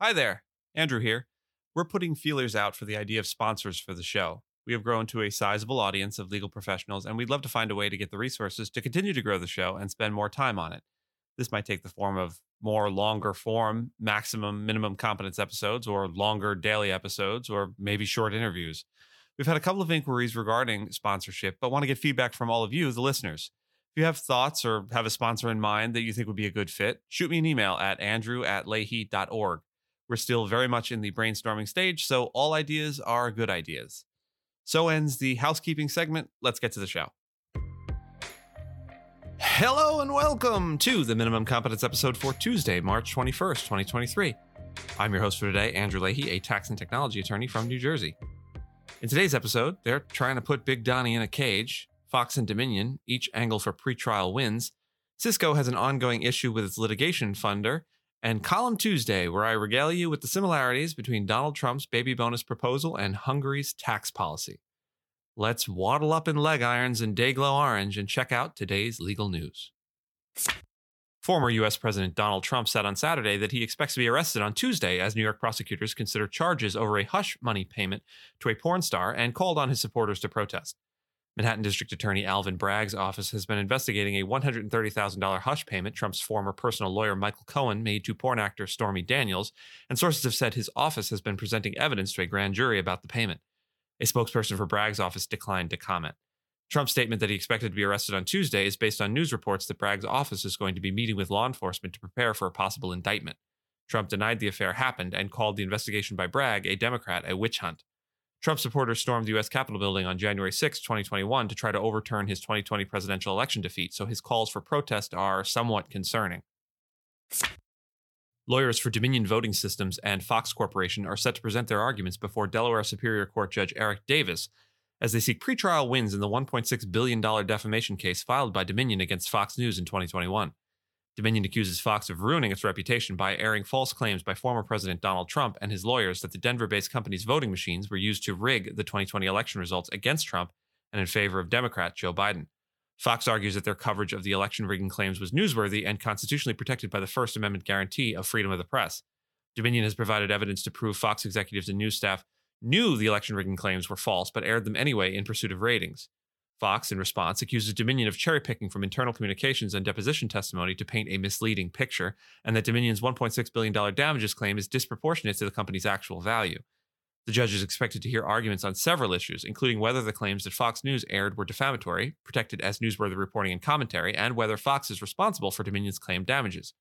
Hi there, Andrew here. We're putting feelers out for the idea of sponsors for the show. We have grown to a sizable audience of legal professionals, and we'd love to find a way to get the resources to continue to grow the show and spend more time on it. This might take the form of more longer form, maximum minimum competence episodes, or longer daily episodes, or maybe short interviews. We've had a couple of inquiries regarding sponsorship, but want to get feedback from all of you, the listeners. If you have thoughts or have a sponsor in mind that you think would be a good fit, shoot me an email at andrew at leahy.org. We're still very much in the brainstorming stage, so all ideas are good ideas. So ends the housekeeping segment. Let's get to the show. Hello and welcome to the Minimum Competence episode for Tuesday, March 21st, 2023. I'm your host for today, Andrew Leahy, a tax and technology attorney from New Jersey. In today's episode, they're trying to put Big Donny in a cage. Fox and Dominion each angle for pretrial wins. Sysco has an ongoing issue with its litigation funder. And Column Tuesday, where I regale you with the similarities between Donald Trump's baby bonus proposal and Hungary's tax policy. Let's waddle up in leg irons and Dayglow Orange and check out today's legal news. Former U.S. President Donald Trump said on Saturday that he expects to be arrested on Tuesday as New York prosecutors consider charges over a hush money payment to a porn star and called on his supporters to protest. Manhattan District Attorney Alvin Bragg's office has been investigating a $130,000 hush payment Trump's former personal lawyer Michael Cohen made to porn actor Stormy Daniels, and sources have said his office has been presenting evidence to a grand jury about the payment. A spokesperson for Bragg's office declined to comment. Trump's statement that he expected to be arrested on Tuesday is based on news reports that Bragg's office is going to be meeting with law enforcement to prepare for a possible indictment. Trump denied the affair happened and called the investigation by Bragg, a Democrat, a witch hunt. Trump supporters stormed the U.S. Capitol building on January 6, 2021, to try to overturn his 2020 presidential election defeat, so his calls for protest are somewhat concerning. Lawyers for Dominion Voting Systems and Fox Corporation are set to present their arguments before Delaware Superior Court Judge Eric Davis as they seek pretrial wins in the $1.6 billion defamation case filed by Dominion against Fox News in 2021. Dominion accuses Fox of ruining its reputation by airing false claims by former President Donald Trump and his lawyers that the Denver based company's voting machines were used to rig the 2020 election results against Trump and in favor of Democrat Joe Biden. Fox argues that their coverage of the election rigging claims was newsworthy and constitutionally protected by the First Amendment guarantee of freedom of the press. Dominion has provided evidence to prove Fox executives and news staff knew the election rigging claims were false but aired them anyway in pursuit of ratings. Fox, in response, accuses Dominion of cherry picking from internal communications and deposition testimony to paint a misleading picture, and that Dominion's $1.6 billion damages claim is disproportionate to the company's actual value. The judge is expected to hear arguments on several issues, including whether the claims that Fox News aired were defamatory, protected as newsworthy reporting and commentary, and whether Fox is responsible for Dominion's claimed damages.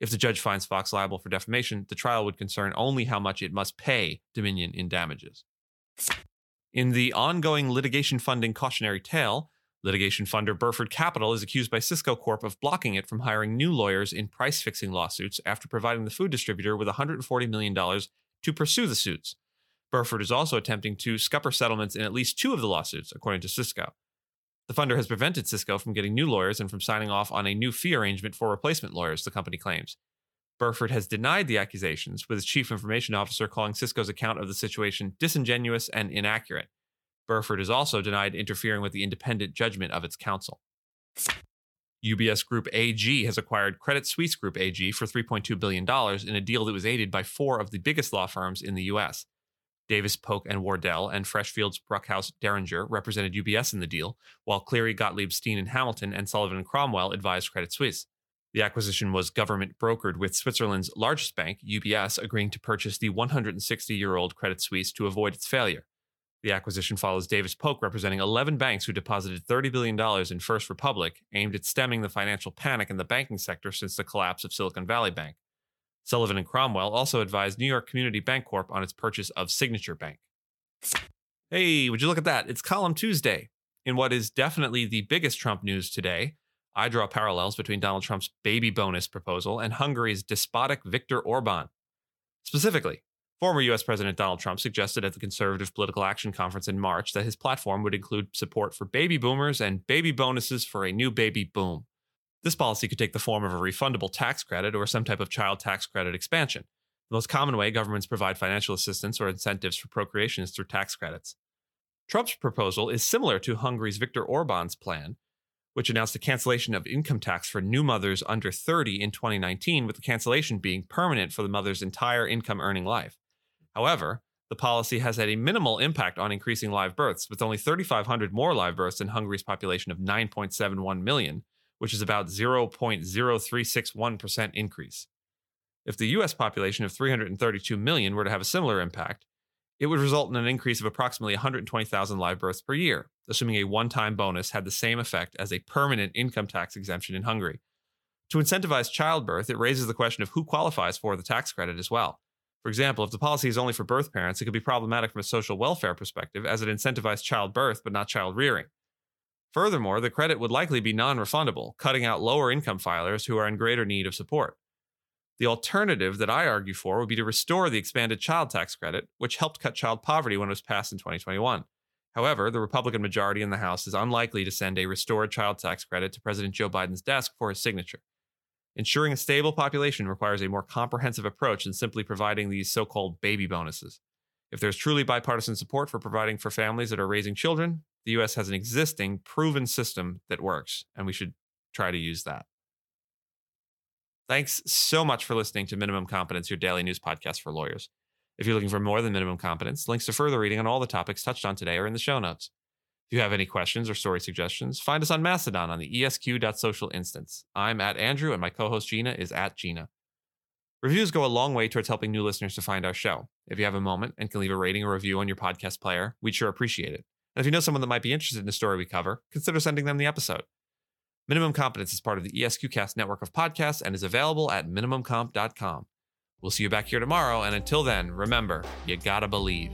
If the judge finds Fox liable for defamation, the trial would concern only how much it must pay Dominion in damages. In the ongoing litigation funding cautionary tale, litigation funder Burford Capital is accused by Sysco Corp of blocking it from hiring new lawyers in price fixing lawsuits after providing the food distributor with $140 million to pursue the suits. Burford is also attempting to scupper settlements in at least two of the lawsuits, according to Sysco. The funder has prevented Sysco from getting new lawyers and from signing off on a new fee arrangement for replacement lawyers, the company claims. Burford has denied the accusations, with his chief information officer calling Sysco's account of the situation disingenuous and inaccurate. Burford has also denied interfering with the independent judgment of its counsel. UBS Group AG has acquired Credit Suisse Group AG for $3.2 billion in a deal that was aided by four of the biggest law firms in the U.S. Davis Polk and Wardwell and Freshfields Bruckhaus Deringer represented UBS in the deal, while Cleary, Gottlieb, Steen and Hamilton and Sullivan and Cromwell advised Credit Suisse. The acquisition was government brokered with Switzerland's largest bank, UBS, agreeing to purchase the 160 year old Credit Suisse to avoid its failure. The acquisition follows Davis Polk representing 11 banks who deposited $30 billion in First Republic, aimed at stemming the financial panic in the banking sector since the collapse of Silicon Valley Bank. Sullivan and Cromwell also advised New York Community Bank Corp on its purchase of Signature Bank. Hey, would you look at that? It's Column Tuesday. In what is definitely the biggest Trump news today, I draw parallels between Donald Trump's baby bonus proposal and Hungary's despotic Viktor Orban. Specifically, former US President Donald Trump suggested at the Conservative Political Action Conference in March that his platform would include support for baby boomers and baby bonuses for a new baby boom. This policy could take the form of a refundable tax credit or some type of child tax credit expansion. The most common way governments provide financial assistance or incentives for procreation is through tax credits. Trump's proposal is similar to Hungary's Viktor Orban's plan, which announced a cancellation of income tax for new mothers under 30 in 2019, with the cancellation being permanent for the mother's entire income earning life. However, the policy has had a minimal impact on increasing live births, with only 3,500 more live births in Hungary's population of 9.71 million, which is about 0.0361% increase. If the US population of 332 million were to have a similar impact, it would result in an increase of approximately 120,000 live births per year, assuming a one time bonus had the same effect as a permanent income tax exemption in Hungary. To incentivize childbirth, it raises the question of who qualifies for the tax credit as well. For example, if the policy is only for birth parents, it could be problematic from a social welfare perspective as it incentivizes childbirth but not child rearing. Furthermore, the credit would likely be non refundable, cutting out lower income filers who are in greater need of support. The alternative that I argue for would be to restore the expanded child tax credit, which helped cut child poverty when it was passed in 2021. However, the Republican majority in the House is unlikely to send a restored child tax credit to President Joe Biden's desk for his signature. Ensuring a stable population requires a more comprehensive approach than simply providing these so called baby bonuses. If there's truly bipartisan support for providing for families that are raising children, the US has an existing, proven system that works, and we should try to use that. Thanks so much for listening to Minimum Competence, your daily news podcast for lawyers. If you're looking for more than minimum competence, links to further reading on all the topics touched on today are in the show notes. If you have any questions or story suggestions, find us on Mastodon on the esq.social instance. I'm at Andrew, and my co host Gina is at Gina. Reviews go a long way towards helping new listeners to find our show. If you have a moment and can leave a rating or review on your podcast player, we'd sure appreciate it. And if you know someone that might be interested in the story we cover, consider sending them the episode. Minimum Competence is part of the ESQcast network of podcasts and is available at minimumcomp.com. We'll see you back here tomorrow, and until then, remember, you gotta believe.